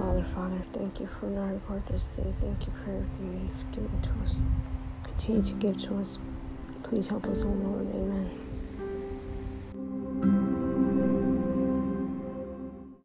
Father, Father, thank you for another gorgeous day. Thank you for everything you've given to us. Continue to give to us. Please help us, O Lord. Amen.